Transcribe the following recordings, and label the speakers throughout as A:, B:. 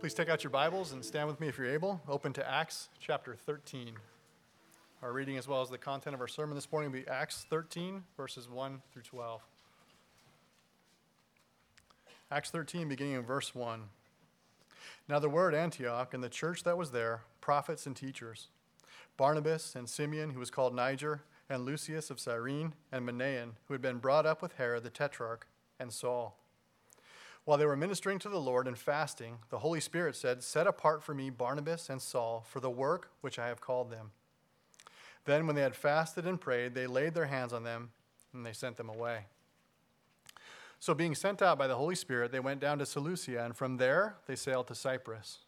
A: Please take out your Bibles and stand with me if you're able. Open to Acts chapter 13. Our reading, as well as the content of our sermon this morning, will be Acts 13, verses 1 through 12. Acts 13, beginning in verse 1. Now there were at Antioch, in the church that was there, prophets and teachers Barnabas and Simeon, who was called Niger, and Lucius of Cyrene, and Manaen, who had been brought up with Herod the tetrarch, and Saul. While they were ministering to the Lord and fasting, the Holy Spirit said, Set apart for me Barnabas and Saul for the work which I have called them. Then, when they had fasted and prayed, they laid their hands on them and they sent them away. So, being sent out by the Holy Spirit, they went down to Seleucia, and from there they sailed to Cyprus.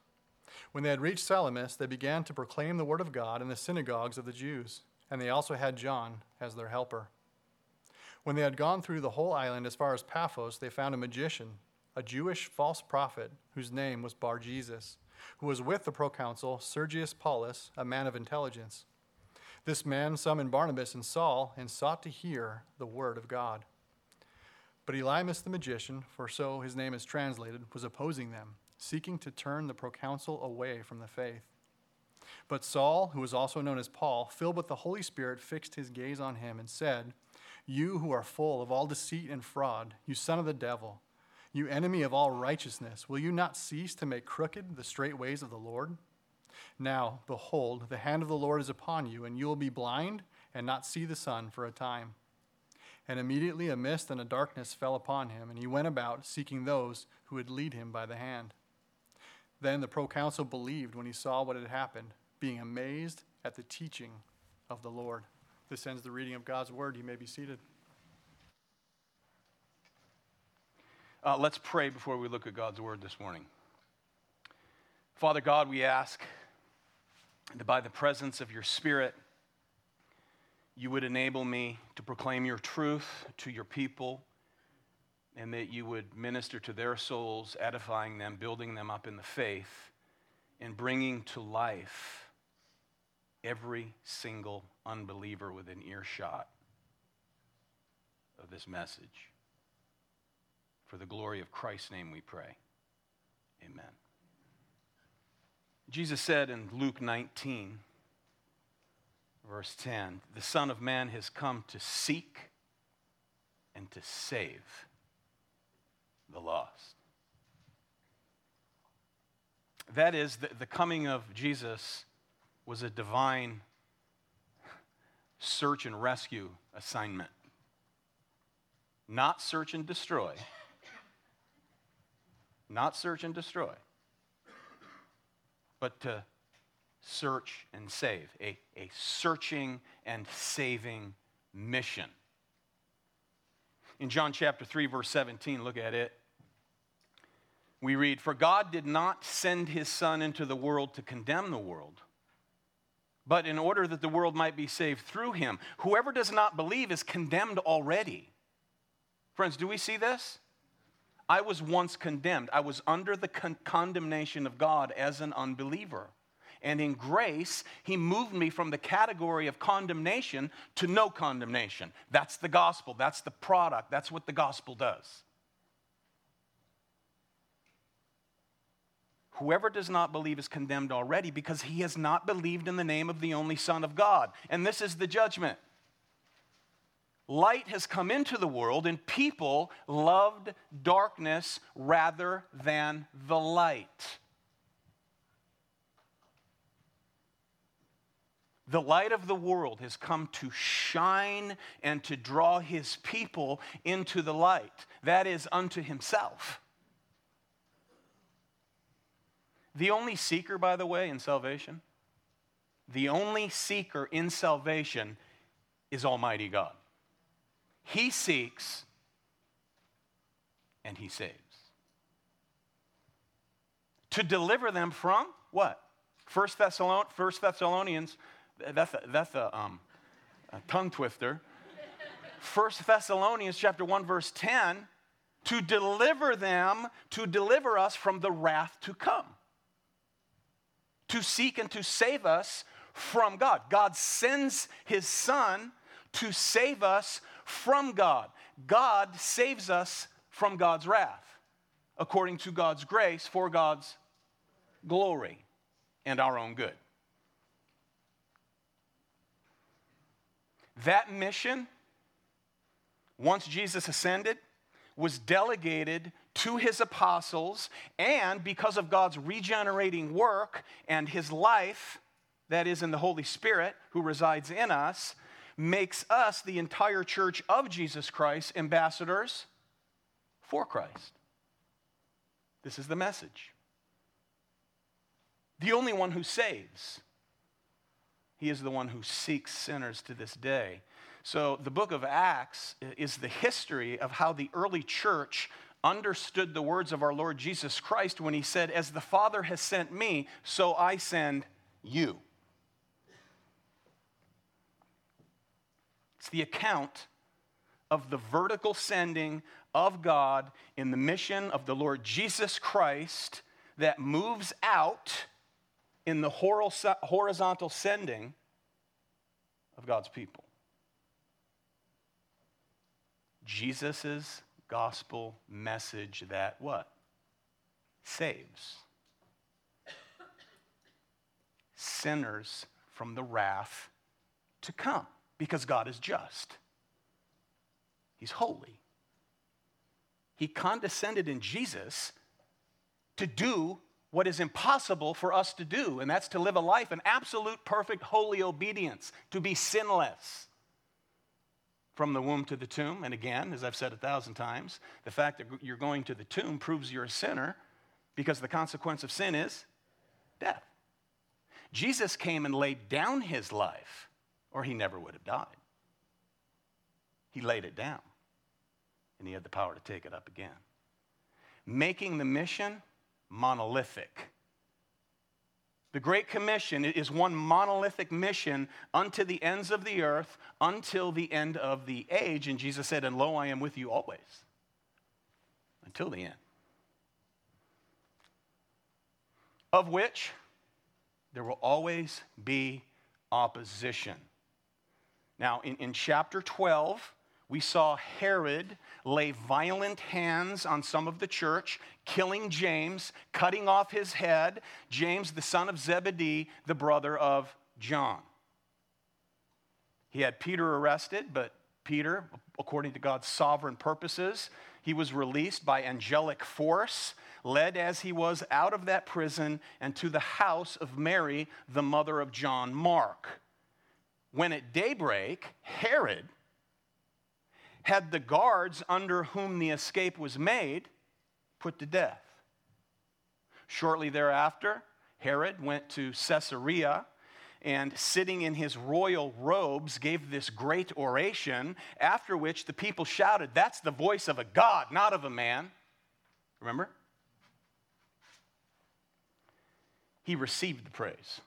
A: When they had reached Salamis, they began to proclaim the word of God in the synagogues of the Jews, and they also had John as their helper. When they had gone through the whole island as far as Paphos, they found a magician, a Jewish false prophet, whose name was Bar Jesus, who was with the proconsul Sergius Paulus, a man of intelligence. This man summoned Barnabas and Saul and sought to hear the word of God. But Elymas the magician, for so his name is translated, was opposing them, seeking to turn the proconsul away from the faith. But Saul, who was also known as Paul, filled with the Holy Spirit, fixed his gaze on him and said, You who are full of all deceit and fraud, you son of the devil, you enemy of all righteousness, will you not cease to make crooked the straight ways of the Lord? Now, behold, the hand of the Lord is upon you, and you will be blind and not see the sun for a time. And immediately a mist and a darkness fell upon him, and he went about seeking those who would lead him by the hand. Then the proconsul believed when he saw what had happened, being amazed at the teaching of the Lord. This ends the reading of God's word. You may be seated.
B: Uh, let's pray before we look at God's word this morning. Father God, we ask that by the presence of your Spirit, you would enable me to proclaim your truth to your people, and that you would minister to their souls, edifying them, building them up in the faith, and bringing to life every single unbeliever within earshot of this message. For the glory of Christ's name we pray. Amen. Jesus said in Luke 19, verse 10, the Son of Man has come to seek and to save the lost. That is, the, the coming of Jesus was a divine search and rescue assignment, not search and destroy not search and destroy, but to search and save, a, a searching and saving mission. In John chapter 3, verse 17, look at it. We read, For God did not send his Son into the world to condemn the world, but in order that the world might be saved through him. Whoever does not believe is condemned already. Friends, do we see this? I was once condemned. I was under the con- condemnation of God as an unbeliever. And in grace, He moved me from the category of condemnation to no condemnation. That's the gospel. That's the product. That's what the gospel does. Whoever does not believe is condemned already because he has not believed in the name of the only Son of God. And this is the judgment light has come into the world, and people loved darkness rather than the light. The light of the world has come to shine and to draw his people into the light, that is, unto himself. The only seeker, by the way, in salvation, the only seeker in salvation is Almighty God. He seeks and he saves. To deliver them from what? First, Thessalon- First Thessalonians, that's a, that's a, um, a tongue twister. First Thessalonians chapter 1 verse 10 to deliver them to deliver us from the wrath to come to seek and to save us from God God sends his son to save us from God. God saves us from God's wrath according to God's grace for God's glory and our own good. That mission, once Jesus ascended, was delegated to his apostles, and because of God's regenerating work and his life, that is in the Holy Spirit who resides in us, makes us, the entire church of Jesus Christ, ambassadors for Christ. This is the message. The only one who saves. He is the one who seeks sinners to this day. So, the book of Acts is the history of how the early church understood the words of our Lord Jesus Christ when he said, As the Father has sent me, so I send you. It's the account of the vertical sending of God in the mission of the Lord Jesus Christ that moves out in the horizontal sending of God's people. Jesus' gospel message that what? Saves. Sinners from the wrath to come because God is just. He's holy. He condescended in Jesus to do what is impossible for us to do, and that's to live a life in absolute, perfect, holy obedience, to be sinless. From the womb to the tomb, and again, as I've said a thousand times, the fact that you're going to the tomb proves you're a sinner because the consequence of sin is death. Jesus came and laid down his life, or he never would have died. He laid it down, and he had the power to take it up again. Making the mission monolithic. The Great Commission is one monolithic mission unto the ends of the earth until the end of the age. And Jesus said, And lo, I am with you always until the end. Of which there will always be opposition. Now, in, in chapter 12, we saw Herod lay violent hands on some of the church, killing James, cutting off his head, James, the son of Zebedee, the brother of John. He had Peter arrested, but Peter, according to God's sovereign purposes, he was released by angelic force, led as he was out of that prison and to the house of Mary, the mother of John Mark. When at daybreak, Herod, had the guards under whom the escape was made put to death. Shortly thereafter, Herod went to Caesarea and sitting in his royal robes gave this great oration, after which the people shouted, That's the voice of a God, not of a man. Remember? He received the praise.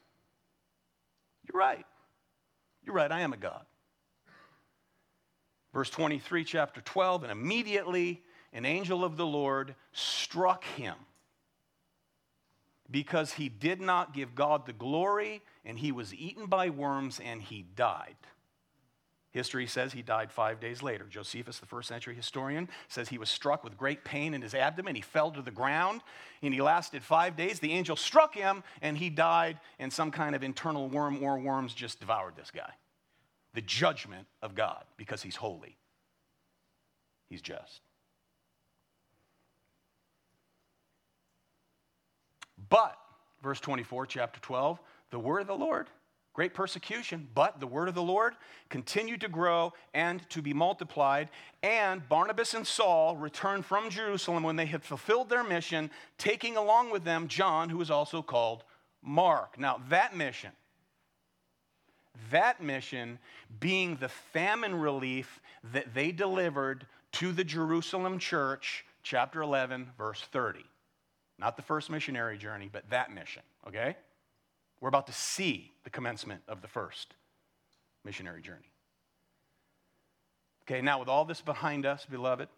B: You're right. You're right, I am a God. Verse 23, chapter 12, and immediately an angel of the Lord struck him because he did not give God the glory, and he was eaten by worms and he died. History says he died five days later. Josephus, the first century historian, says he was struck with great pain in his abdomen. He fell to the ground and he lasted five days. The angel struck him and he died, and some kind of internal worm or worms just devoured this guy the judgment of God because he's holy, he's just. But, verse 24, chapter 12, the word of the Lord, great persecution, but the word of the Lord continued to grow and to be multiplied. And Barnabas and Saul returned from Jerusalem when they had fulfilled their mission, taking along with them John, who was also called Mark. Now, that mission, that mission being the famine relief that they delivered to the Jerusalem church, chapter 11, verse 30. Not the first missionary journey, but that mission, okay? We're about to see the commencement of the first missionary journey. Okay, now with all this behind us, beloved,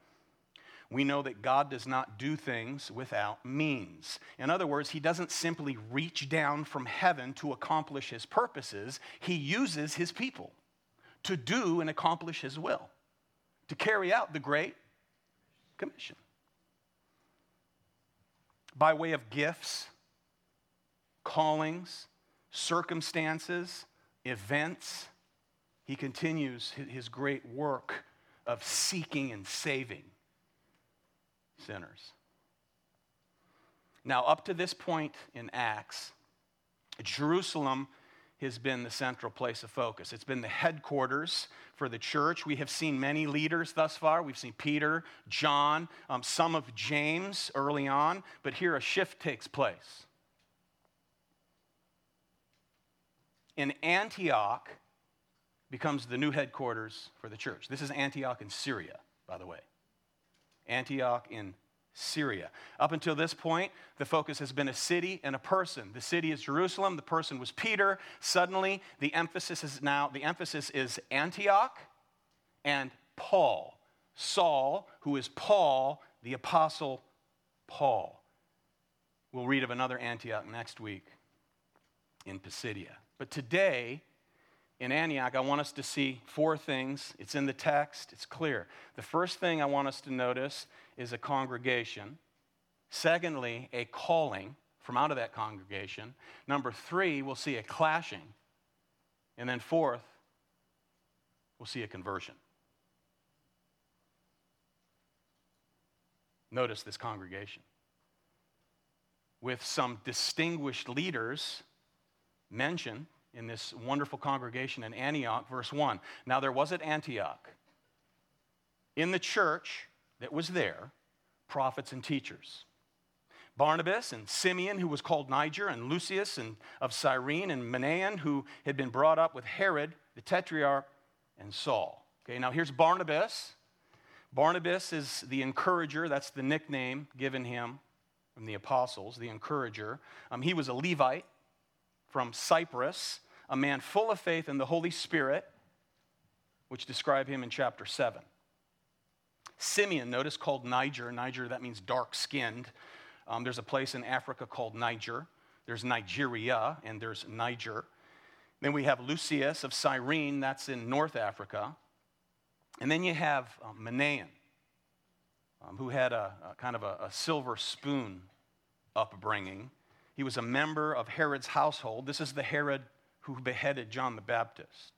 B: we know that God does not do things without means. In other words, He doesn't simply reach down from heaven to accomplish His purposes, He uses His people to do and accomplish His will, to carry out the Great Commission. By way of gifts, callings, circumstances, events, he continues his great work of seeking and saving sinners. Now, up to this point in Acts, Jerusalem has been the central place of focus. It's been the headquarters for the church. We have seen many leaders thus far. We've seen Peter, John, um, some of James early on, but here a shift takes place. In Antioch becomes the new headquarters for the church. This is Antioch in Syria, by the way. Antioch in Syria. Up until this point, the focus has been a city and a person. The city is Jerusalem, the person was Peter. Suddenly, the emphasis is now the emphasis is Antioch and Paul. Saul, who is Paul, the apostle Paul. We'll read of another Antioch next week in Pisidia. But today, in Antioch, I want us to see four things. It's in the text, it's clear. The first thing I want us to notice is a congregation. Secondly, a calling from out of that congregation. Number three, we'll see a clashing. And then fourth, we'll see a conversion. Notice this congregation with some distinguished leaders mentioned in this wonderful congregation in Antioch, verse 1. Now there was at Antioch, in the church that was there, prophets and teachers. Barnabas and Simeon, who was called Niger, and Lucius and of Cyrene, and Manaen, who had been brought up with Herod, the tetrarch, and Saul. Okay, now here's Barnabas. Barnabas is the encourager, that's the nickname given him from the apostles, the encourager. Um, he was a Levite from Cyprus, a man full of faith in the Holy Spirit, which describe him in chapter 7. Simeon, notice called Niger. Niger, that means dark skinned. Um, there's a place in Africa called Niger. There's Nigeria, and there's Niger. Then we have Lucius of Cyrene, that's in North Africa. And then you have um, Manaen, um, who had a, a kind of a, a silver spoon upbringing. He was a member of Herod's household. This is the Herod who beheaded John the Baptist.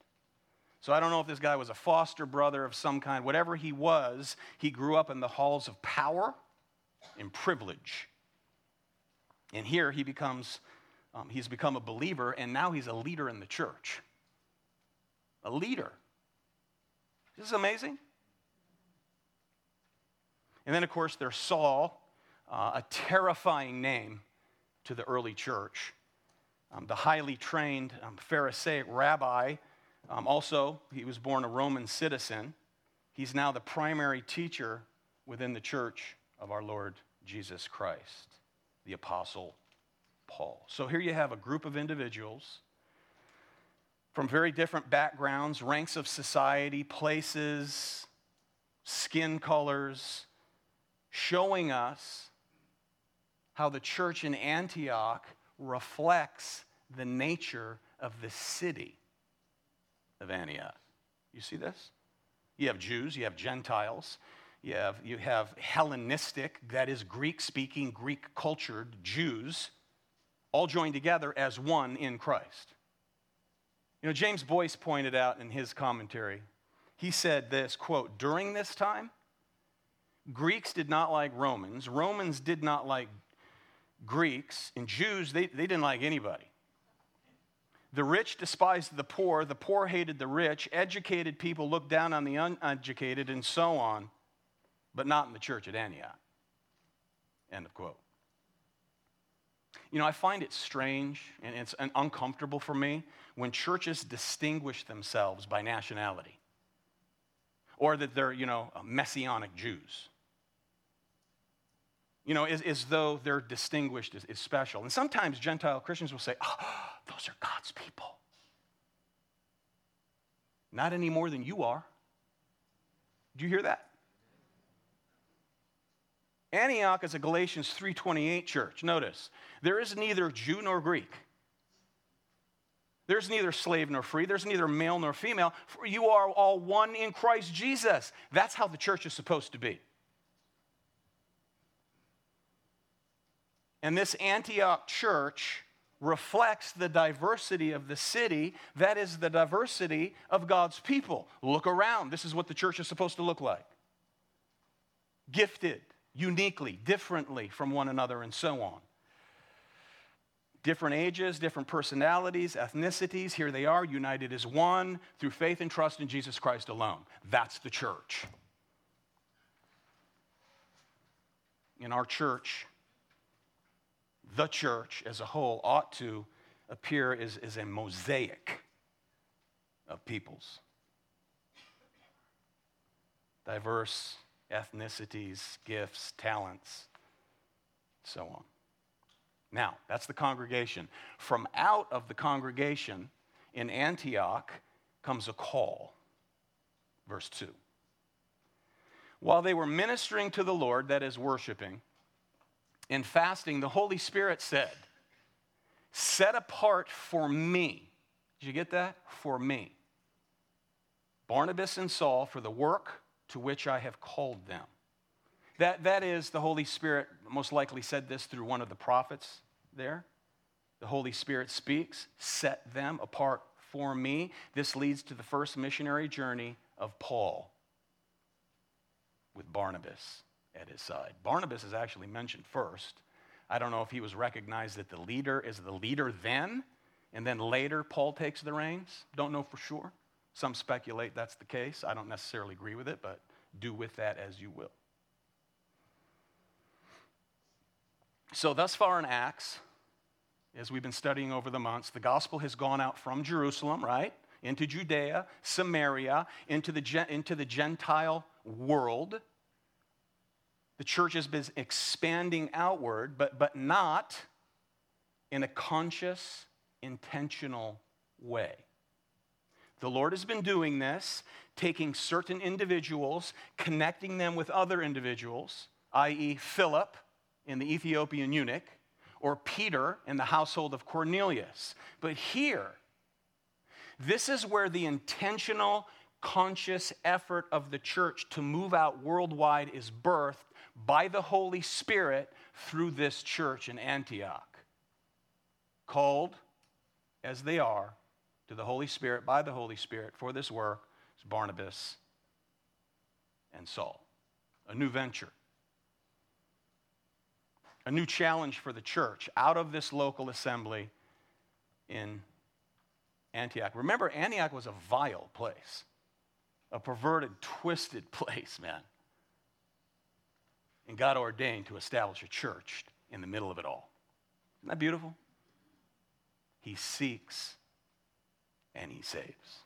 B: So I don't know if this guy was a foster brother of some kind. Whatever he was, he grew up in the halls of power and privilege. And here he becomes, um, he's become a believer, and now he's a leader in the church. A leader. This is amazing. And then, of course, there's Saul, uh, a terrifying name to the early church. Um, the highly trained um, Pharisaic rabbi um, also, he was born a Roman citizen. He's now the primary teacher within the church of our Lord Jesus Christ, the Apostle Paul. So here you have a group of individuals from very different backgrounds, ranks of society, places, skin colors, showing us how the church in Antioch reflects the nature of the city of Antioch. You see this? You have Jews, you have Gentiles, you have, you have Hellenistic, that is Greek speaking, Greek cultured Jews, all joined together as one in Christ. You know, James Boice pointed out in his commentary, he said this quote, during this time, Greeks did not like Romans, Romans did not like Greeks, and Jews, they, they didn't like anybody. The rich despised the poor, the poor hated the rich, educated people looked down on the uneducated, and so on, but not in the church at Antioch. End of quote. You know, I find it strange and it's uncomfortable for me when churches distinguish themselves by nationality or that they're, you know, messianic Jews. You know, as, as though they're distinguished as, as special. And sometimes Gentile Christians will say, oh, those are God's people. Not any more than you are. Do you hear that? Antioch is a Galatians 3:28 church. Notice, there is neither Jew nor Greek. There's neither slave nor free. There's neither male nor female. For you are all one in Christ Jesus. That's how the church is supposed to be. And this Antioch church reflects the diversity of the city, that is, the diversity of God's people. Look around. This is what the church is supposed to look like gifted, uniquely, differently from one another, and so on. Different ages, different personalities, ethnicities, here they are, united as one through faith and trust in Jesus Christ alone. That's the church. In our church, the church as a whole ought to appear as, as a mosaic of peoples. Diverse ethnicities, gifts, talents, so on. Now, that's the congregation. From out of the congregation in Antioch comes a call. Verse 2. While they were ministering to the Lord, that is, worshiping, and fasting, the Holy Spirit said, Set apart for me. Did you get that? For me. Barnabas and Saul for the work to which I have called them. That, that is, the Holy Spirit most likely said this through one of the prophets there. The Holy Spirit speaks, set them apart for me. This leads to the first missionary journey of Paul with Barnabas at his side. Barnabas is actually mentioned first. I don't know if he was recognized that the leader is the leader then, and then later Paul takes the reins. Don't know for sure. Some speculate that's the case. I don't necessarily agree with it, but do with that as you will. So, thus far in Acts, as we've been studying over the months, the gospel has gone out from Jerusalem, right, into Judea, Samaria, into the, into the Gentile world. The church has been expanding outward, but, but not in a conscious, intentional way. The Lord has been doing this, taking certain individuals, connecting them with other individuals, i.e., Philip in the Ethiopian eunuch, or Peter in the household of Cornelius. But here, this is where the intentional, conscious effort of the church to move out worldwide is birthed by the Holy Spirit through this church in Antioch. Called as they are to the Holy Spirit by the Holy Spirit for this work is Barnabas and Saul. A new venture. A new challenge for the church out of this local assembly in Antioch. Remember, Antioch was a vile place, a perverted, twisted place, man. And God ordained to establish a church in the middle of it all. Isn't that beautiful? He seeks and he saves.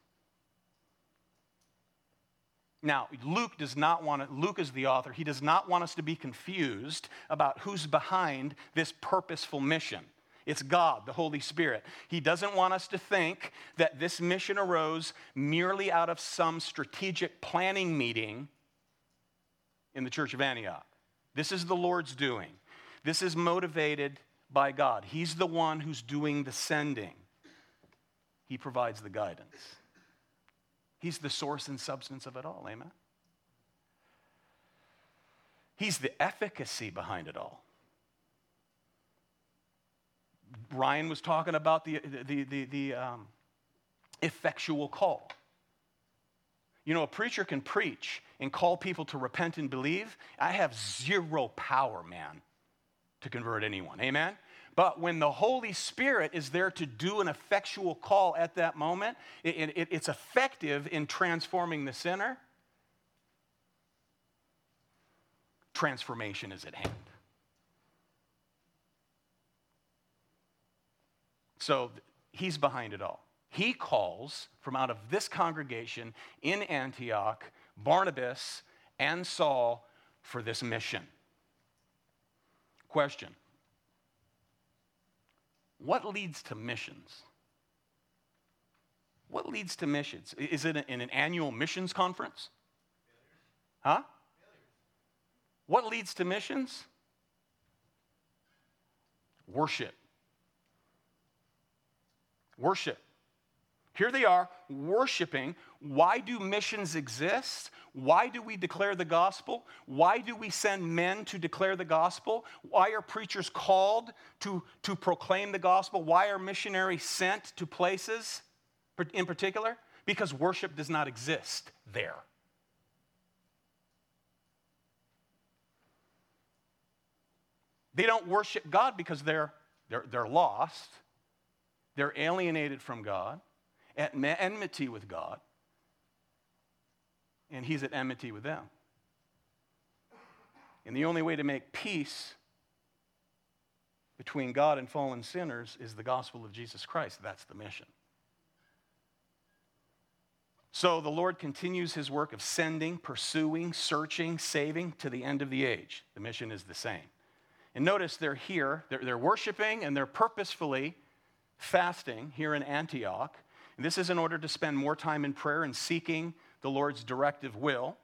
B: Now, Luke does not want to, Luke is the author, he does not want us to be confused about who's behind this purposeful mission. It's God, the Holy Spirit. He doesn't want us to think that this mission arose merely out of some strategic planning meeting in the church of Antioch. This is the Lord's doing. This is motivated by God. He's the one who's doing the sending. He provides the guidance. He's the source and substance of it all. Amen? He's the efficacy behind it all. Ryan was talking about the, the, the, the um, effectual call. You know, a preacher can preach and call people to repent and believe. I have zero power, man, to convert anyone. Amen? But when the Holy Spirit is there to do an effectual call at that moment, it, it, it's effective in transforming the sinner. Transformation is at hand. So he's behind it all. He calls from out of this congregation in Antioch Barnabas and Saul for this mission. Question what leads to missions? What leads to missions? Is it in an annual missions conference? Huh? What leads to missions? Worship. Worship. Here they are worshiping. Why do missions exist? Why do we declare the gospel? Why do we send men to declare the gospel? Why are preachers called to, to proclaim the gospel? Why are missionaries sent to places in particular? Because worship does not exist there. They don't worship God because they're, they're, they're lost, they're alienated from God at enmity with God, and he's at enmity with them. And the only way to make peace between God and fallen sinners is the gospel of Jesus Christ. That's the mission. So the Lord continues his work of sending, pursuing, searching, saving to the end of the age. The mission is the same. And notice they're here, they're, they're worshiping and they're purposefully fasting here in Antioch. And this is in order to spend more time in prayer and seeking the Lord's directive will.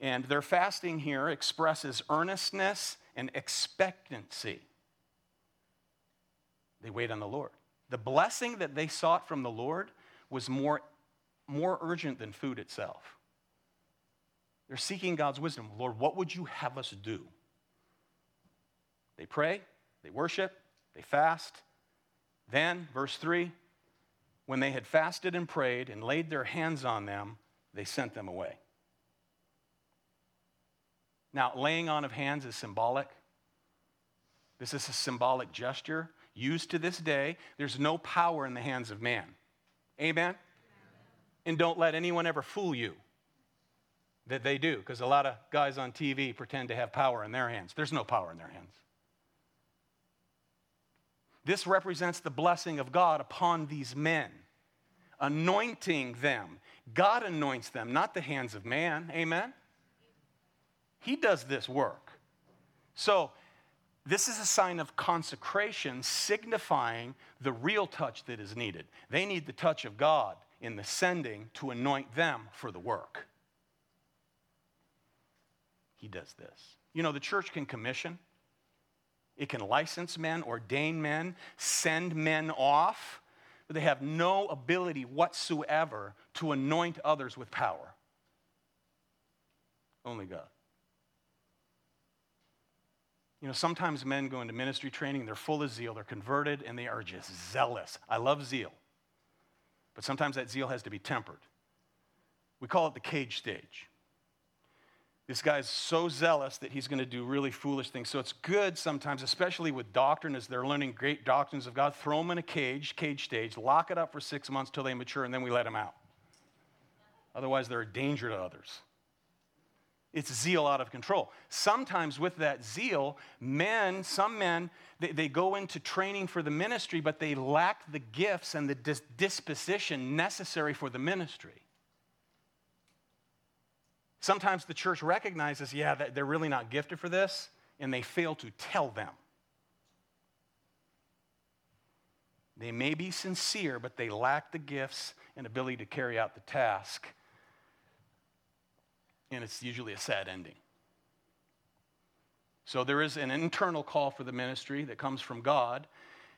B: And their fasting here expresses earnestness and expectancy. They wait on the Lord. The blessing that they sought from the Lord was more, more urgent than food itself. They're seeking God's wisdom. Lord, what would you have us do? They pray, they worship, they fast. Then, verse 3 when they had fasted and prayed and laid their hands on them, they sent them away. Now, laying on of hands is symbolic. This is a symbolic gesture used to this day. There's no power in the hands of man. Amen? Amen. And don't let anyone ever fool you that they do, because a lot of guys on TV pretend to have power in their hands. There's no power in their hands. This represents the blessing of God upon these men, anointing them. God anoints them, not the hands of man. Amen? He does this work. So, this is a sign of consecration, signifying the real touch that is needed. They need the touch of God in the sending to anoint them for the work. He does this. You know, the church can commission. It can license men, ordain men, send men off, but they have no ability whatsoever to anoint others with power. Only God. You know, sometimes men go into ministry training, they're full of zeal, they're converted, and they are just zealous. I love zeal, but sometimes that zeal has to be tempered. We call it the cage stage. This guy's so zealous that he's going to do really foolish things. So it's good sometimes, especially with doctrine, as they're learning great doctrines of God, throw them in a cage, cage stage, lock it up for six months till they mature, and then we let them out. Otherwise, they're a danger to others. It's zeal out of control. Sometimes, with that zeal, men, some men, they, they go into training for the ministry, but they lack the gifts and the dis- disposition necessary for the ministry. Sometimes the church recognizes, yeah, that they're really not gifted for this, and they fail to tell them. They may be sincere, but they lack the gifts and ability to carry out the task. And it's usually a sad ending. So there is an internal call for the ministry that comes from God,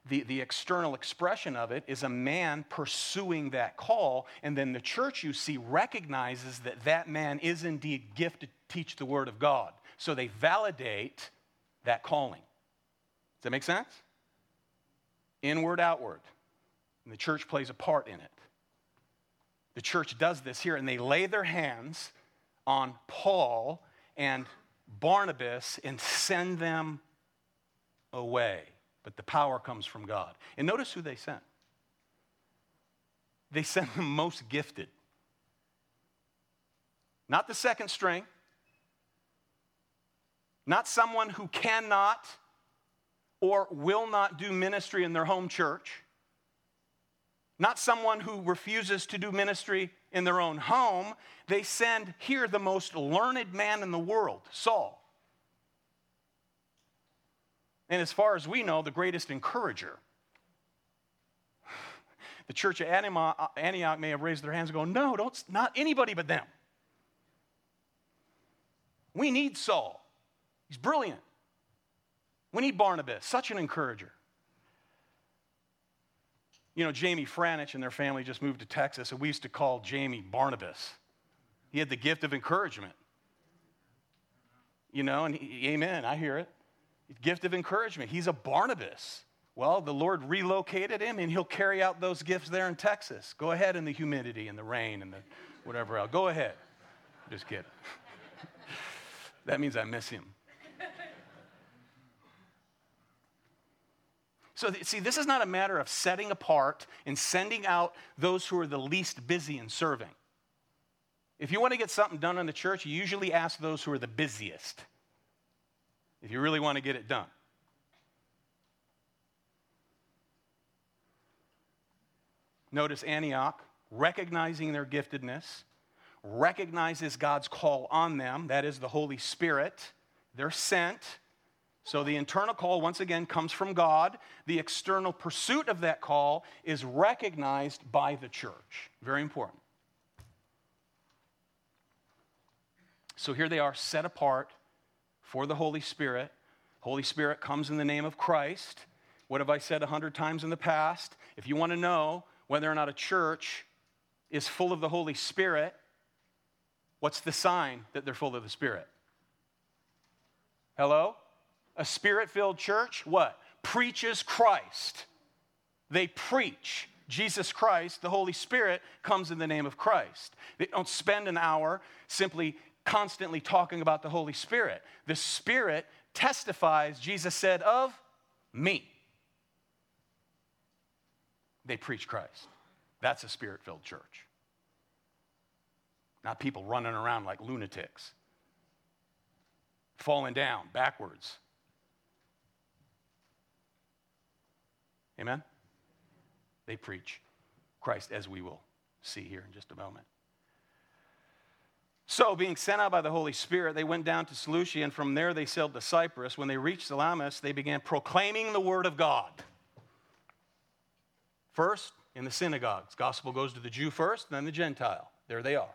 B: the, the external expression of it is a man pursuing that call, and then the church you see recognizes that that man is indeed gifted to teach the Word of God. So they validate that calling. Does that make sense? Inward, outward. And the church plays a part in it. The church does this here, and they lay their hands on Paul and Barnabas and send them away but the power comes from God. And notice who they sent. They sent the most gifted. Not the second string, not someone who cannot or will not do ministry in their home church, not someone who refuses to do ministry in their own home. They send here the most learned man in the world, Saul. And as far as we know, the greatest encourager. The church at uh, Antioch may have raised their hands and go, No, don't, not anybody but them. We need Saul. He's brilliant. We need Barnabas, such an encourager. You know, Jamie Franich and their family just moved to Texas, and we used to call Jamie Barnabas. He had the gift of encouragement. You know, and he, amen, I hear it. Gift of encouragement. He's a Barnabas. Well, the Lord relocated him, and he'll carry out those gifts there in Texas. Go ahead in the humidity and the rain and the whatever else. Go ahead. Just kidding. that means I miss him. So, see, this is not a matter of setting apart and sending out those who are the least busy in serving. If you want to get something done in the church, you usually ask those who are the busiest if you really want to get it done. Notice Antioch, recognizing their giftedness, recognizes God's call on them, that is the Holy Spirit. They're sent. So the internal call, once again, comes from God. The external pursuit of that call is recognized by the church. Very important. So here they are, set apart for the Holy Spirit. Holy Spirit comes in the name of Christ. What have I said a hundred times in the past? If you want to know whether or not a church is full of the Holy Spirit, what's the sign that they're full of the Spirit? Hello? A spirit filled church, what? Preaches Christ. They preach Jesus Christ, the Holy Spirit comes in the name of Christ. They don't spend an hour simply constantly talking about the Holy Spirit. The Spirit testifies, Jesus said, of me. They preach Christ. That's a spirit filled church. Not people running around like lunatics, falling down backwards. Amen? They preach Christ, as we will see here in just a moment. So, being sent out by the Holy Spirit, they went down to Seleucia, and from there they sailed to Cyprus. When they reached Salamis, they began proclaiming the word of God. First, in the synagogues. Gospel goes to the Jew first, then the Gentile. There they are.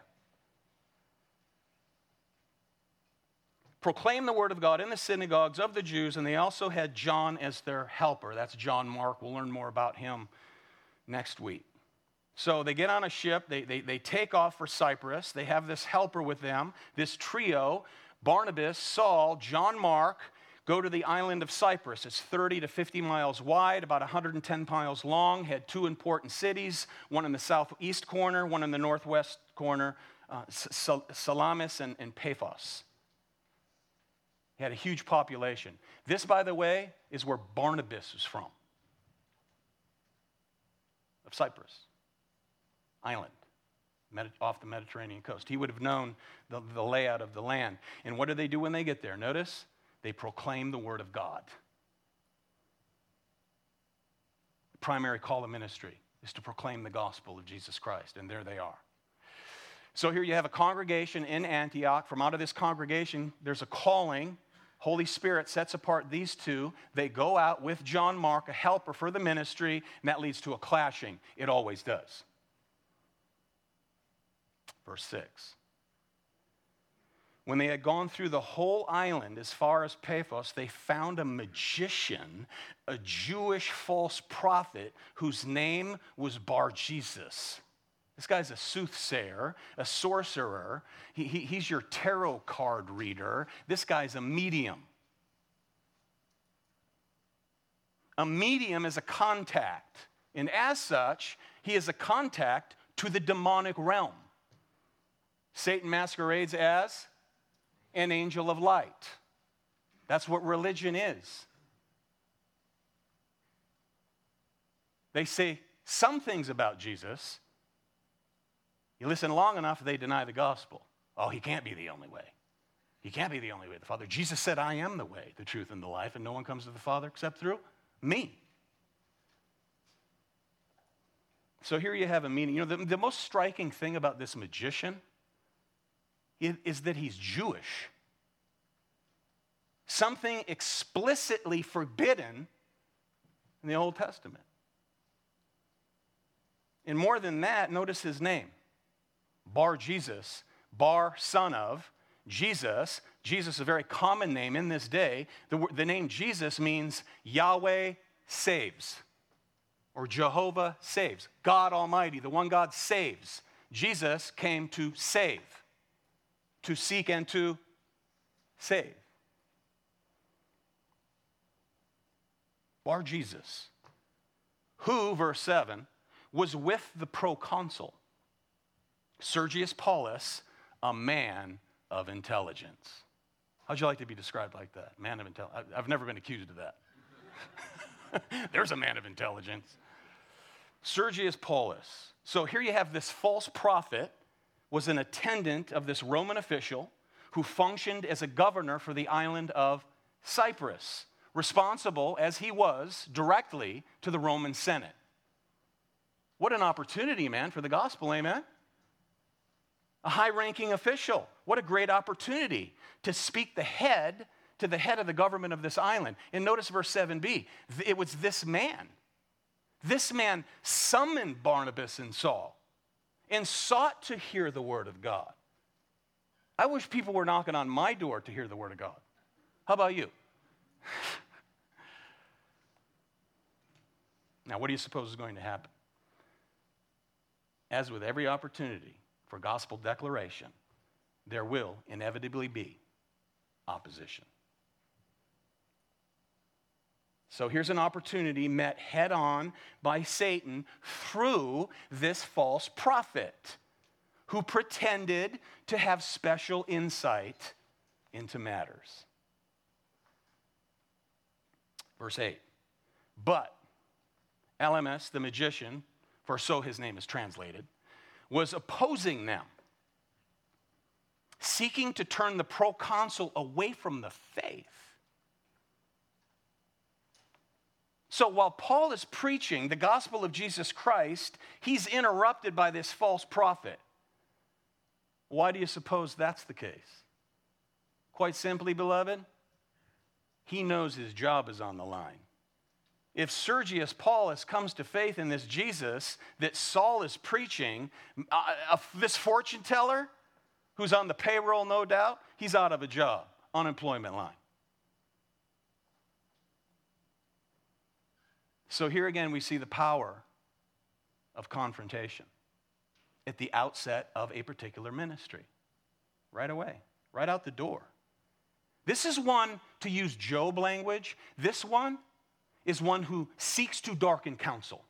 B: Proclaim the word of God in the synagogues of the Jews, and they also had John as their helper. That's John Mark. We'll learn more about him next week. So they get on a ship, they, they, they take off for Cyprus. They have this helper with them, this trio Barnabas, Saul, John Mark, go to the island of Cyprus. It's 30 to 50 miles wide, about 110 miles long, had two important cities, one in the southeast corner, one in the northwest corner, uh, Salamis and, and Paphos. Had a huge population. This, by the way, is where Barnabas is from, of Cyprus island off the Mediterranean coast. He would have known the, the layout of the land. And what do they do when they get there? Notice they proclaim the word of God. The primary call of ministry is to proclaim the gospel of Jesus Christ, and there they are. So here you have a congregation in Antioch. From out of this congregation, there's a calling. Holy Spirit sets apart these two. They go out with John Mark, a helper for the ministry, and that leads to a clashing. It always does. Verse 6. When they had gone through the whole island as far as Paphos, they found a magician, a Jewish false prophet, whose name was Bar Jesus. This guy's a soothsayer, a sorcerer. He, he, he's your tarot card reader. This guy's a medium. A medium is a contact, and as such, he is a contact to the demonic realm. Satan masquerades as an angel of light. That's what religion is. They say some things about Jesus. You listen long enough, they deny the gospel. Oh, he can't be the only way. He can't be the only way the Father. Jesus said, I am the way, the truth, and the life, and no one comes to the Father except through me. So here you have a meaning. You know, the, the most striking thing about this magician is that he's Jewish. Something explicitly forbidden in the Old Testament. And more than that, notice his name Bar Jesus, Bar, son of, Jesus. Jesus is a very common name in this day. The, the name Jesus means Yahweh saves. or Jehovah saves. God Almighty, the one God saves. Jesus came to save, to seek and to save. Bar Jesus, who, verse 7, was with the proconsul, Sergius Paulus, a man of intelligence. How'd you like to be described like that? Man of intelligence. I've never been accused of that. There's a man of intelligence. Sergius Paulus. So here you have this false prophet was an attendant of this Roman official who functioned as a governor for the island of Cyprus, responsible as he was directly to the Roman Senate. What an opportunity, man, for the gospel, amen? A high ranking official. What a great opportunity to speak the head to the head of the government of this island. And notice verse 7b it was this man this man summoned Barnabas and Saul and sought to hear the word of God. I wish people were knocking on my door to hear the word of God. How about you? now, what do you suppose is going to happen? As with every opportunity for gospel declaration, there will inevitably be opposition. So here's an opportunity met head on by Satan through this false prophet who pretended to have special insight into matters. Verse 8. But Elymas, the magician, for so his name is translated, was opposing them, seeking to turn the proconsul away from the faith. So while Paul is preaching the gospel of Jesus Christ, he's interrupted by this false prophet. Why do you suppose that's the case? Quite simply, beloved, he knows his job is on the line. If Sergius Paulus comes to faith in this Jesus that Saul is preaching, uh, uh, this fortune teller who's on the payroll, no doubt, he's out of a job, unemployment line. So here again, we see the power of confrontation at the outset of a particular ministry, right away, right out the door. This is one, to use Job language, this one is one who seeks to darken counsel.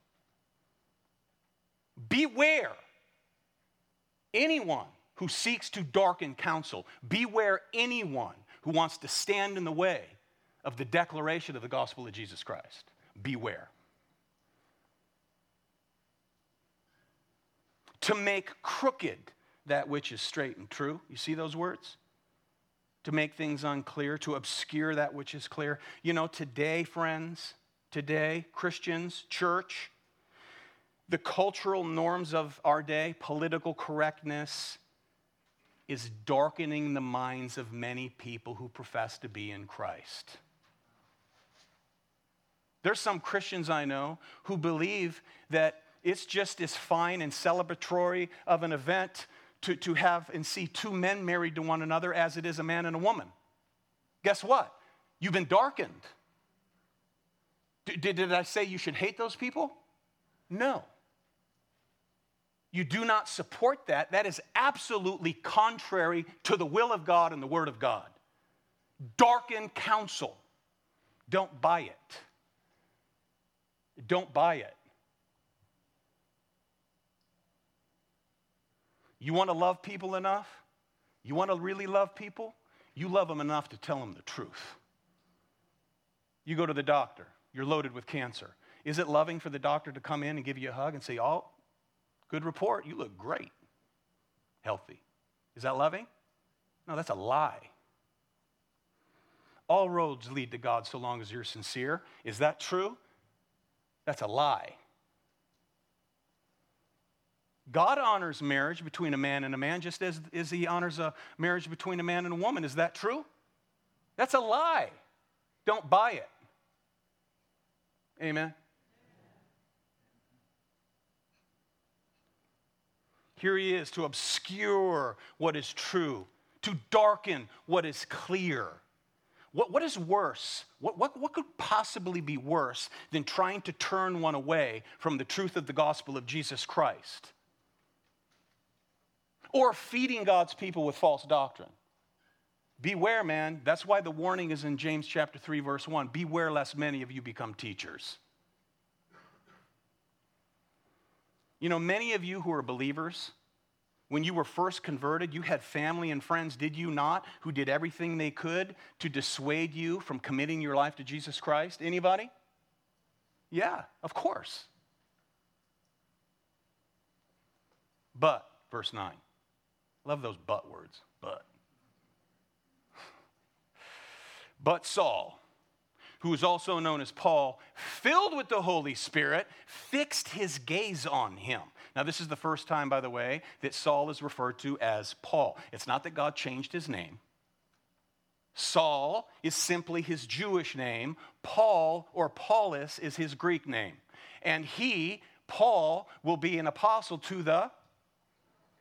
B: Beware anyone who seeks to darken counsel. Beware anyone who wants to stand in the way of the declaration of the gospel of Jesus Christ beware. To make crooked that which is straight and true. You see those words? To make things unclear, to obscure that which is clear. You know, today, friends, today, Christians, church, the cultural norms of our day, political correctness, is darkening the minds of many people who profess to be in Christ. There's some Christians I know who believe that it's just as fine and celebratory of an event to, to have and see two men married to one another as it is a man and a woman. Guess what? You've been darkened. Did, did I say you should hate those people? No. You do not support that. That is absolutely contrary to the will of God and the Word of God. Darken counsel. Don't buy it. Don't buy it. You want to love people enough? You want to really love people? You love them enough to tell them the truth. You go to the doctor, you're loaded with cancer. Is it loving for the doctor to come in and give you a hug and say, Oh, good report, you look great, healthy? Is that loving? No, that's a lie. All roads lead to God so long as you're sincere. Is that true? That's a lie. God honors marriage between a man and a man just as, as he honors a marriage between a man and a woman. Is that true? That's a lie. Don't buy it. Amen. Here he is to obscure what is true, to darken what is clear. What, what is worse? What, what, what could possibly be worse than trying to turn one away from the truth of the gospel of Jesus Christ? Or feeding God's people with false doctrine? Beware, man. That's why the warning is in James chapter 3, verse 1. Beware lest many of you become teachers. You know, many of you who are believers, when you were first converted, you had family and friends, did you not, who did everything they could to dissuade you from committing your life to Jesus Christ? Anybody? Yeah, of course. But, verse 9. Love those but words, but. But Saul, who is also known as Paul, filled with the Holy Spirit, fixed his gaze on him. Now, this is the first time, by the way, that Saul is referred to as Paul. It's not that God changed his name. Saul is simply his Jewish name. Paul or Paulus is his Greek name. And he, Paul, will be an apostle to the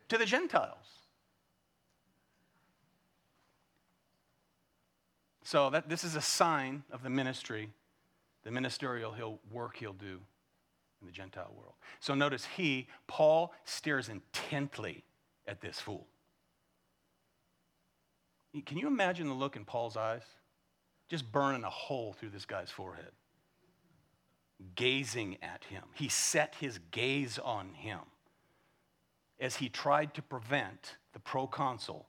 B: to the Gentiles. So that this is a sign of the ministry, the ministerial he'll, work he'll do in the Gentile world. So notice he, Paul, stares intently at this fool. Can you imagine the look in Paul's eyes? Just burning a hole through this guy's forehead. Gazing at him. He set his gaze on him as he tried to prevent the proconsul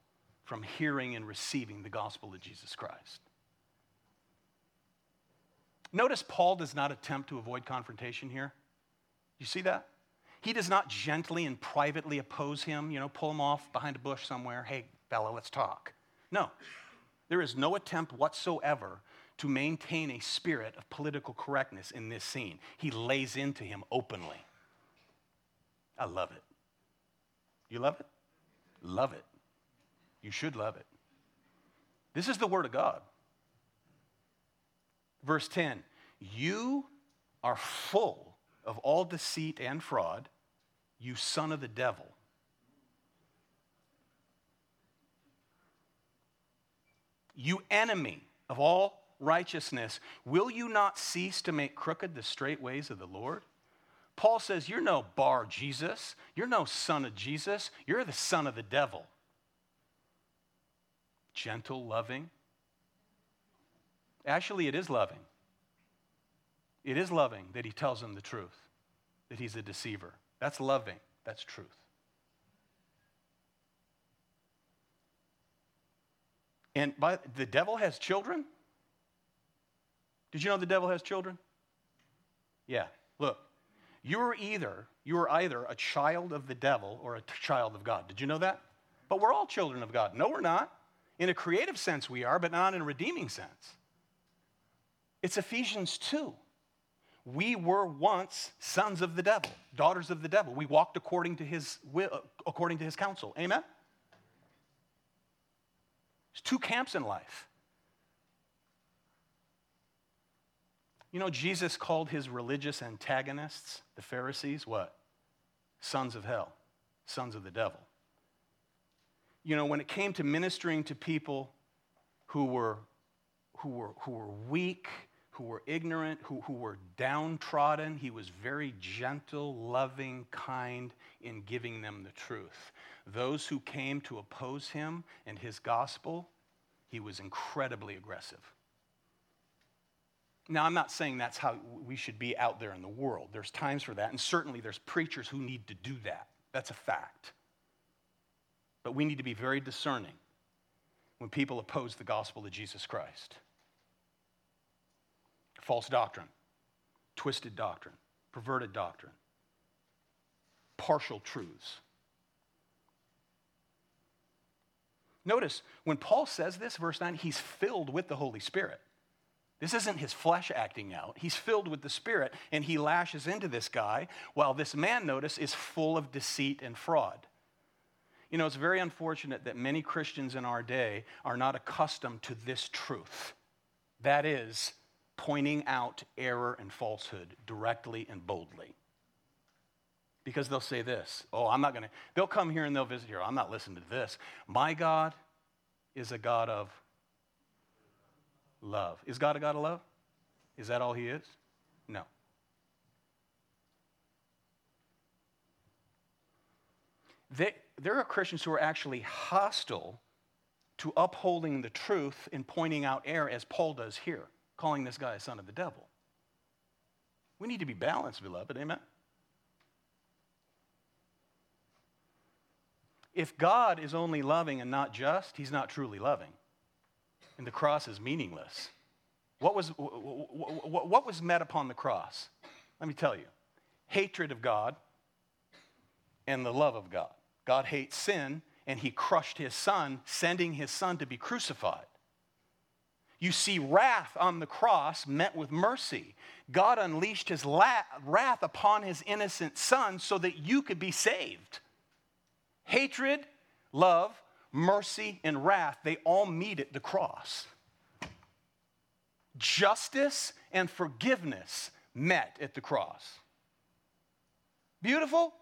B: from hearing and receiving the gospel of Jesus Christ. Notice Paul does not attempt to avoid confrontation here. You see that? He does not gently and privately oppose him, you know, pull him off behind a bush somewhere. Hey, fella, let's talk. No, there is no attempt whatsoever to maintain a spirit of political correctness in this scene. He lays into him openly. I love it. You love it? Love it. You should love it. This is the Word of God. Verse 10 You are full of all deceit and fraud, you son of the devil. You enemy of all righteousness, will you not cease to make crooked the straight ways of the Lord? Paul says, You're no bar Jesus. You're no son of Jesus. You're the son of the devil. Gentle, loving, Actually, it is loving. It is loving that he tells them the truth, that he's a deceiver. That's loving, that's truth. And by, the devil has children? Did you know the devil has children? Yeah. Look, you are either you are either a child of the devil or a child of God. Did you know that? But we're all children of God. No, we're not. In a creative sense, we are, but not in a redeeming sense. It's Ephesians 2. We were once sons of the devil, daughters of the devil. We walked according to his will, according to his counsel. Amen? There's two camps in life. You know, Jesus called his religious antagonists, the Pharisees, what? Sons of hell, sons of the devil. You know, when it came to ministering to people who were, who were, who were weak, who were ignorant, who, who were downtrodden. He was very gentle, loving, kind in giving them the truth. Those who came to oppose him and his gospel, he was incredibly aggressive. Now, I'm not saying that's how we should be out there in the world. There's times for that, and certainly there's preachers who need to do that. That's a fact. But we need to be very discerning when people oppose the gospel of Jesus Christ false doctrine, twisted doctrine, perverted doctrine, partial truths. Notice when Paul says this, verse 9, he's filled with the Holy Spirit. This isn't his flesh acting out. He's filled with the Spirit, and he lashes into this guy while this man, notice, is full of deceit and fraud. You know, it's very unfortunate that many Christians in our day are not accustomed to this truth. That is, pointing out error and falsehood directly and boldly. Because they'll say this Oh, I'm not going to, they'll come here and they'll visit here. I'm not listening to this. My God is a God of love. Is God a God of love? Is that all he is? No. They, there are Christians who are actually hostile to upholding the truth and pointing out error, as Paul does here, calling this guy a son of the devil. We need to be balanced, beloved. Amen? If God is only loving and not just, he's not truly loving. And the cross is meaningless. What was, what was met upon the cross? Let me tell you hatred of God and the love of God. God hates sin, and he crushed his son, sending his son to be crucified. You see wrath on the cross met with mercy. God unleashed his la- wrath upon his innocent son so that you could be saved. Hatred, love, mercy, and wrath, they all meet at the cross. Justice and forgiveness met at the cross. Beautiful?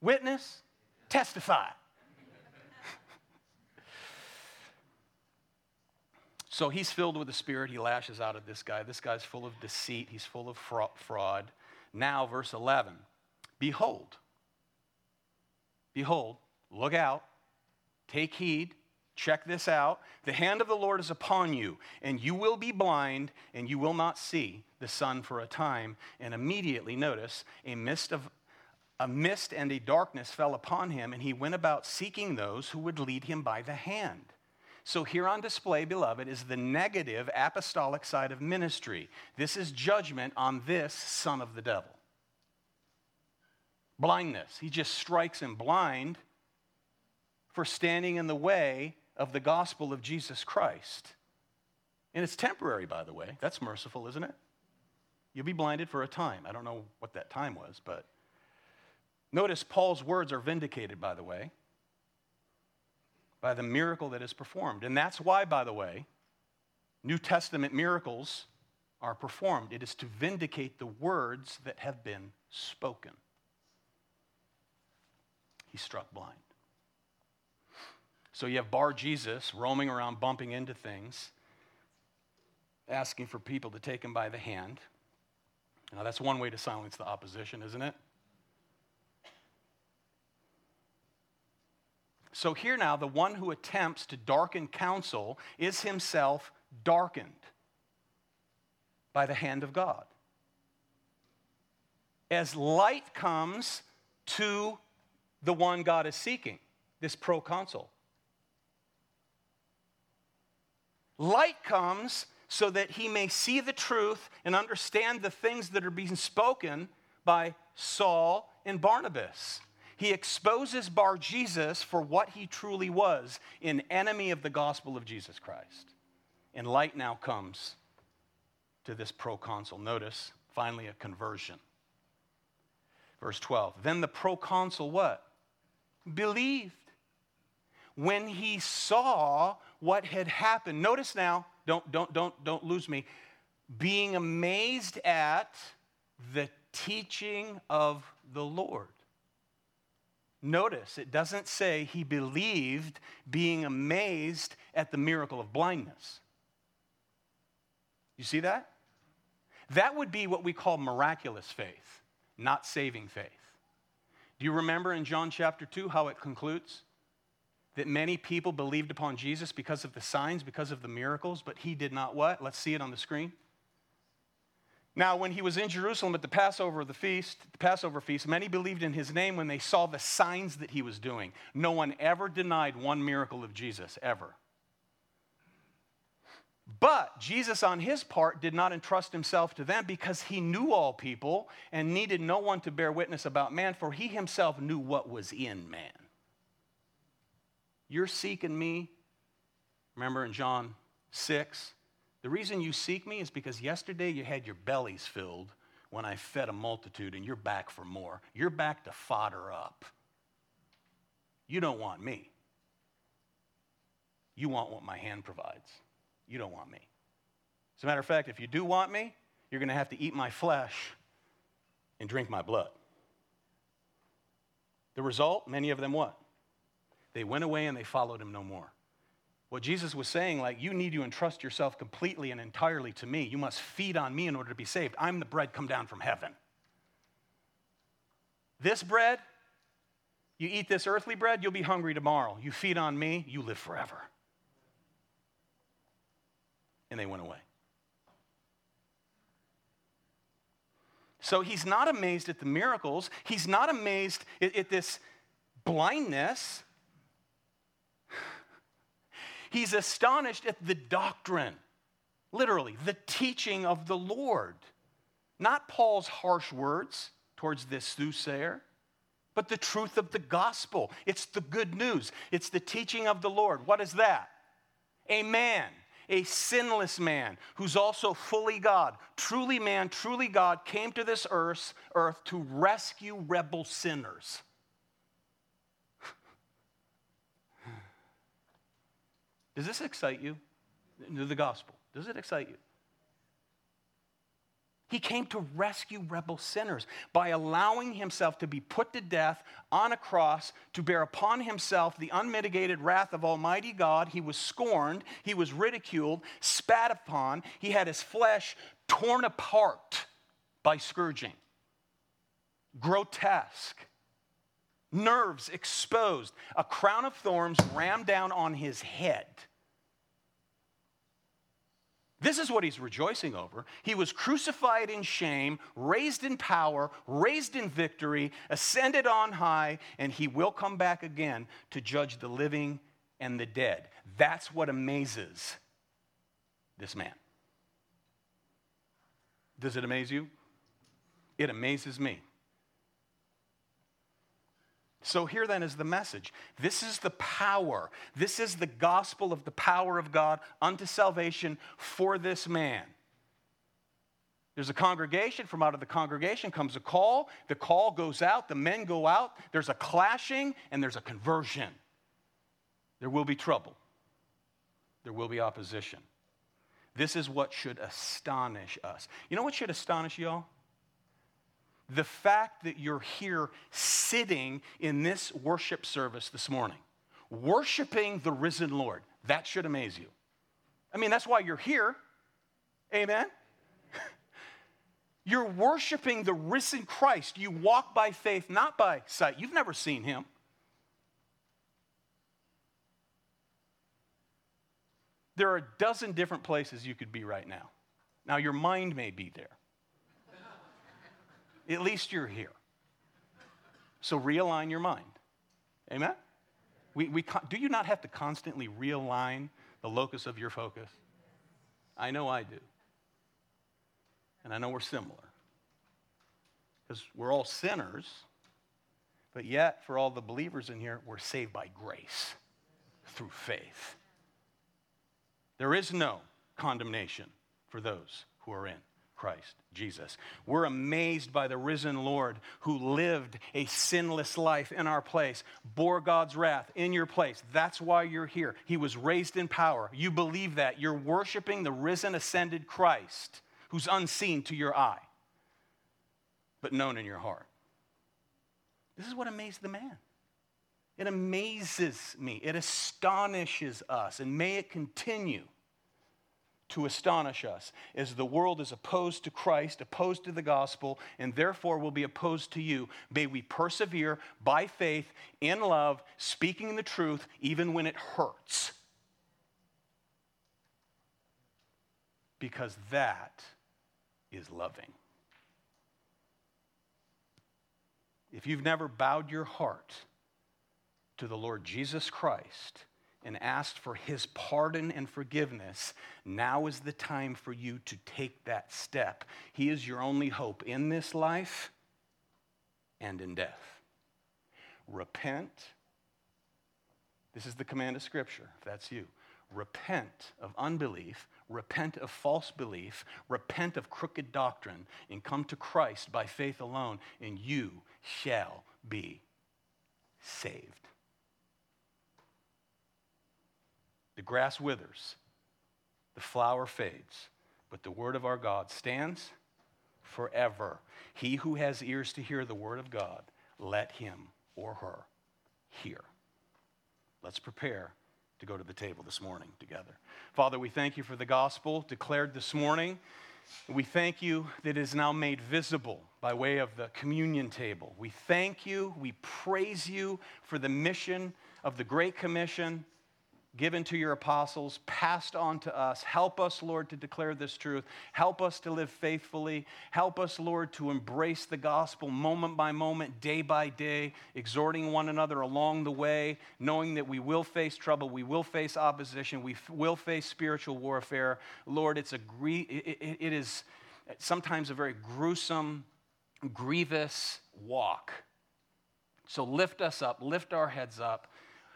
B: Witness? Testify. so he's filled with the Spirit. He lashes out at this guy. This guy's full of deceit, he's full of fraud. Now, verse 11 Behold, behold, look out, take heed, check this out. The hand of the Lord is upon you, and you will be blind, and you will not see the sun for a time. And immediately, notice, a mist of a mist and a darkness fell upon him, and he went about seeking those who would lead him by the hand. So, here on display, beloved, is the negative apostolic side of ministry. This is judgment on this son of the devil. Blindness. He just strikes him blind for standing in the way of the gospel of Jesus Christ. And it's temporary, by the way. That's merciful, isn't it? You'll be blinded for a time. I don't know what that time was, but Notice Paul's words are vindicated, by the way, by the miracle that is performed. And that's why, by the way, New Testament miracles are performed. It is to vindicate the words that have been spoken. He struck blind. So you have Bar Jesus roaming around, bumping into things, asking for people to take him by the hand. Now, that's one way to silence the opposition, isn't it? So here now, the one who attempts to darken counsel is himself darkened by the hand of God. As light comes to the one God is seeking, this proconsul. Light comes so that he may see the truth and understand the things that are being spoken by Saul and Barnabas. He exposes Bar Jesus for what he truly was an enemy of the gospel of Jesus Christ. And light now comes to this proconsul. Notice, finally, a conversion. Verse 12. Then the proconsul what? Believed. When he saw what had happened. Notice now, don't, don't, don't, don't lose me. Being amazed at the teaching of the Lord. Notice it doesn't say he believed being amazed at the miracle of blindness. You see that? That would be what we call miraculous faith, not saving faith. Do you remember in John chapter 2 how it concludes? That many people believed upon Jesus because of the signs, because of the miracles, but he did not what? Let's see it on the screen. Now, when he was in Jerusalem at the Passover the feast, the Passover feast, many believed in his name when they saw the signs that he was doing. No one ever denied one miracle of Jesus, ever. But Jesus, on his part, did not entrust himself to them because he knew all people and needed no one to bear witness about man, for he himself knew what was in man. You're seeking me. Remember in John 6, the reason you seek me is because yesterday you had your bellies filled when I fed a multitude and you're back for more. You're back to fodder up. You don't want me. You want what my hand provides. You don't want me. As a matter of fact, if you do want me, you're going to have to eat my flesh and drink my blood. The result, many of them what? They went away and they followed him no more. What Jesus was saying, like, you need to entrust yourself completely and entirely to me. You must feed on me in order to be saved. I'm the bread come down from heaven. This bread, you eat this earthly bread, you'll be hungry tomorrow. You feed on me, you live forever. And they went away. So he's not amazed at the miracles. He's not amazed at, at this blindness. He's astonished at the doctrine, literally, the teaching of the Lord. Not Paul's harsh words towards this soothsayer, but the truth of the gospel. It's the good news, it's the teaching of the Lord. What is that? A man, a sinless man who's also fully God, truly man, truly God, came to this earth, earth to rescue rebel sinners. Does this excite you? The gospel. Does it excite you? He came to rescue rebel sinners by allowing himself to be put to death on a cross to bear upon himself the unmitigated wrath of Almighty God. He was scorned, he was ridiculed, spat upon, he had his flesh torn apart by scourging. Grotesque. Nerves exposed, a crown of thorns rammed down on his head. This is what he's rejoicing over. He was crucified in shame, raised in power, raised in victory, ascended on high, and he will come back again to judge the living and the dead. That's what amazes this man. Does it amaze you? It amazes me. So, here then is the message. This is the power. This is the gospel of the power of God unto salvation for this man. There's a congregation. From out of the congregation comes a call. The call goes out. The men go out. There's a clashing and there's a conversion. There will be trouble, there will be opposition. This is what should astonish us. You know what should astonish y'all? The fact that you're here sitting in this worship service this morning, worshiping the risen Lord, that should amaze you. I mean, that's why you're here. Amen? You're worshiping the risen Christ. You walk by faith, not by sight. You've never seen him. There are a dozen different places you could be right now. Now, your mind may be there. At least you're here. So realign your mind. Amen? We, we, do you not have to constantly realign the locus of your focus? I know I do. And I know we're similar. Because we're all sinners, but yet, for all the believers in here, we're saved by grace through faith. There is no condemnation for those who are in Christ Jesus. We're amazed by the risen Lord who lived a sinless life in our place, bore God's wrath in your place. That's why you're here. He was raised in power. You believe that. You're worshiping the risen, ascended Christ who's unseen to your eye, but known in your heart. This is what amazed the man. It amazes me. It astonishes us, and may it continue to astonish us as the world is opposed to Christ, opposed to the gospel, and therefore will be opposed to you. May we persevere by faith, in love, speaking the truth, even when it hurts. Because that is loving. If you've never bowed your heart to the Lord Jesus Christ, and asked for his pardon and forgiveness, now is the time for you to take that step. He is your only hope in this life and in death. Repent. This is the command of Scripture, if that's you. Repent of unbelief, repent of false belief, repent of crooked doctrine, and come to Christ by faith alone, and you shall be saved. The grass withers, the flower fades, but the word of our God stands forever. He who has ears to hear the word of God, let him or her hear. Let's prepare to go to the table this morning together. Father, we thank you for the gospel declared this morning. We thank you that it is now made visible by way of the communion table. We thank you, we praise you for the mission of the Great Commission given to your apostles, passed on to us. Help us, Lord, to declare this truth. Help us to live faithfully. Help us, Lord, to embrace the gospel moment by moment, day by day, exhorting one another along the way, knowing that we will face trouble, we will face opposition, we f- will face spiritual warfare. Lord, it's a gre- it, it, it is sometimes a very gruesome, grievous walk. So lift us up, lift our heads up.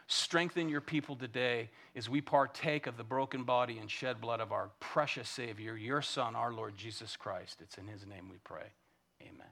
B: Strengthen your people today as we partake of the broken body and shed blood of our precious Savior, your Son, our Lord Jesus Christ. It's in his name we pray. Amen.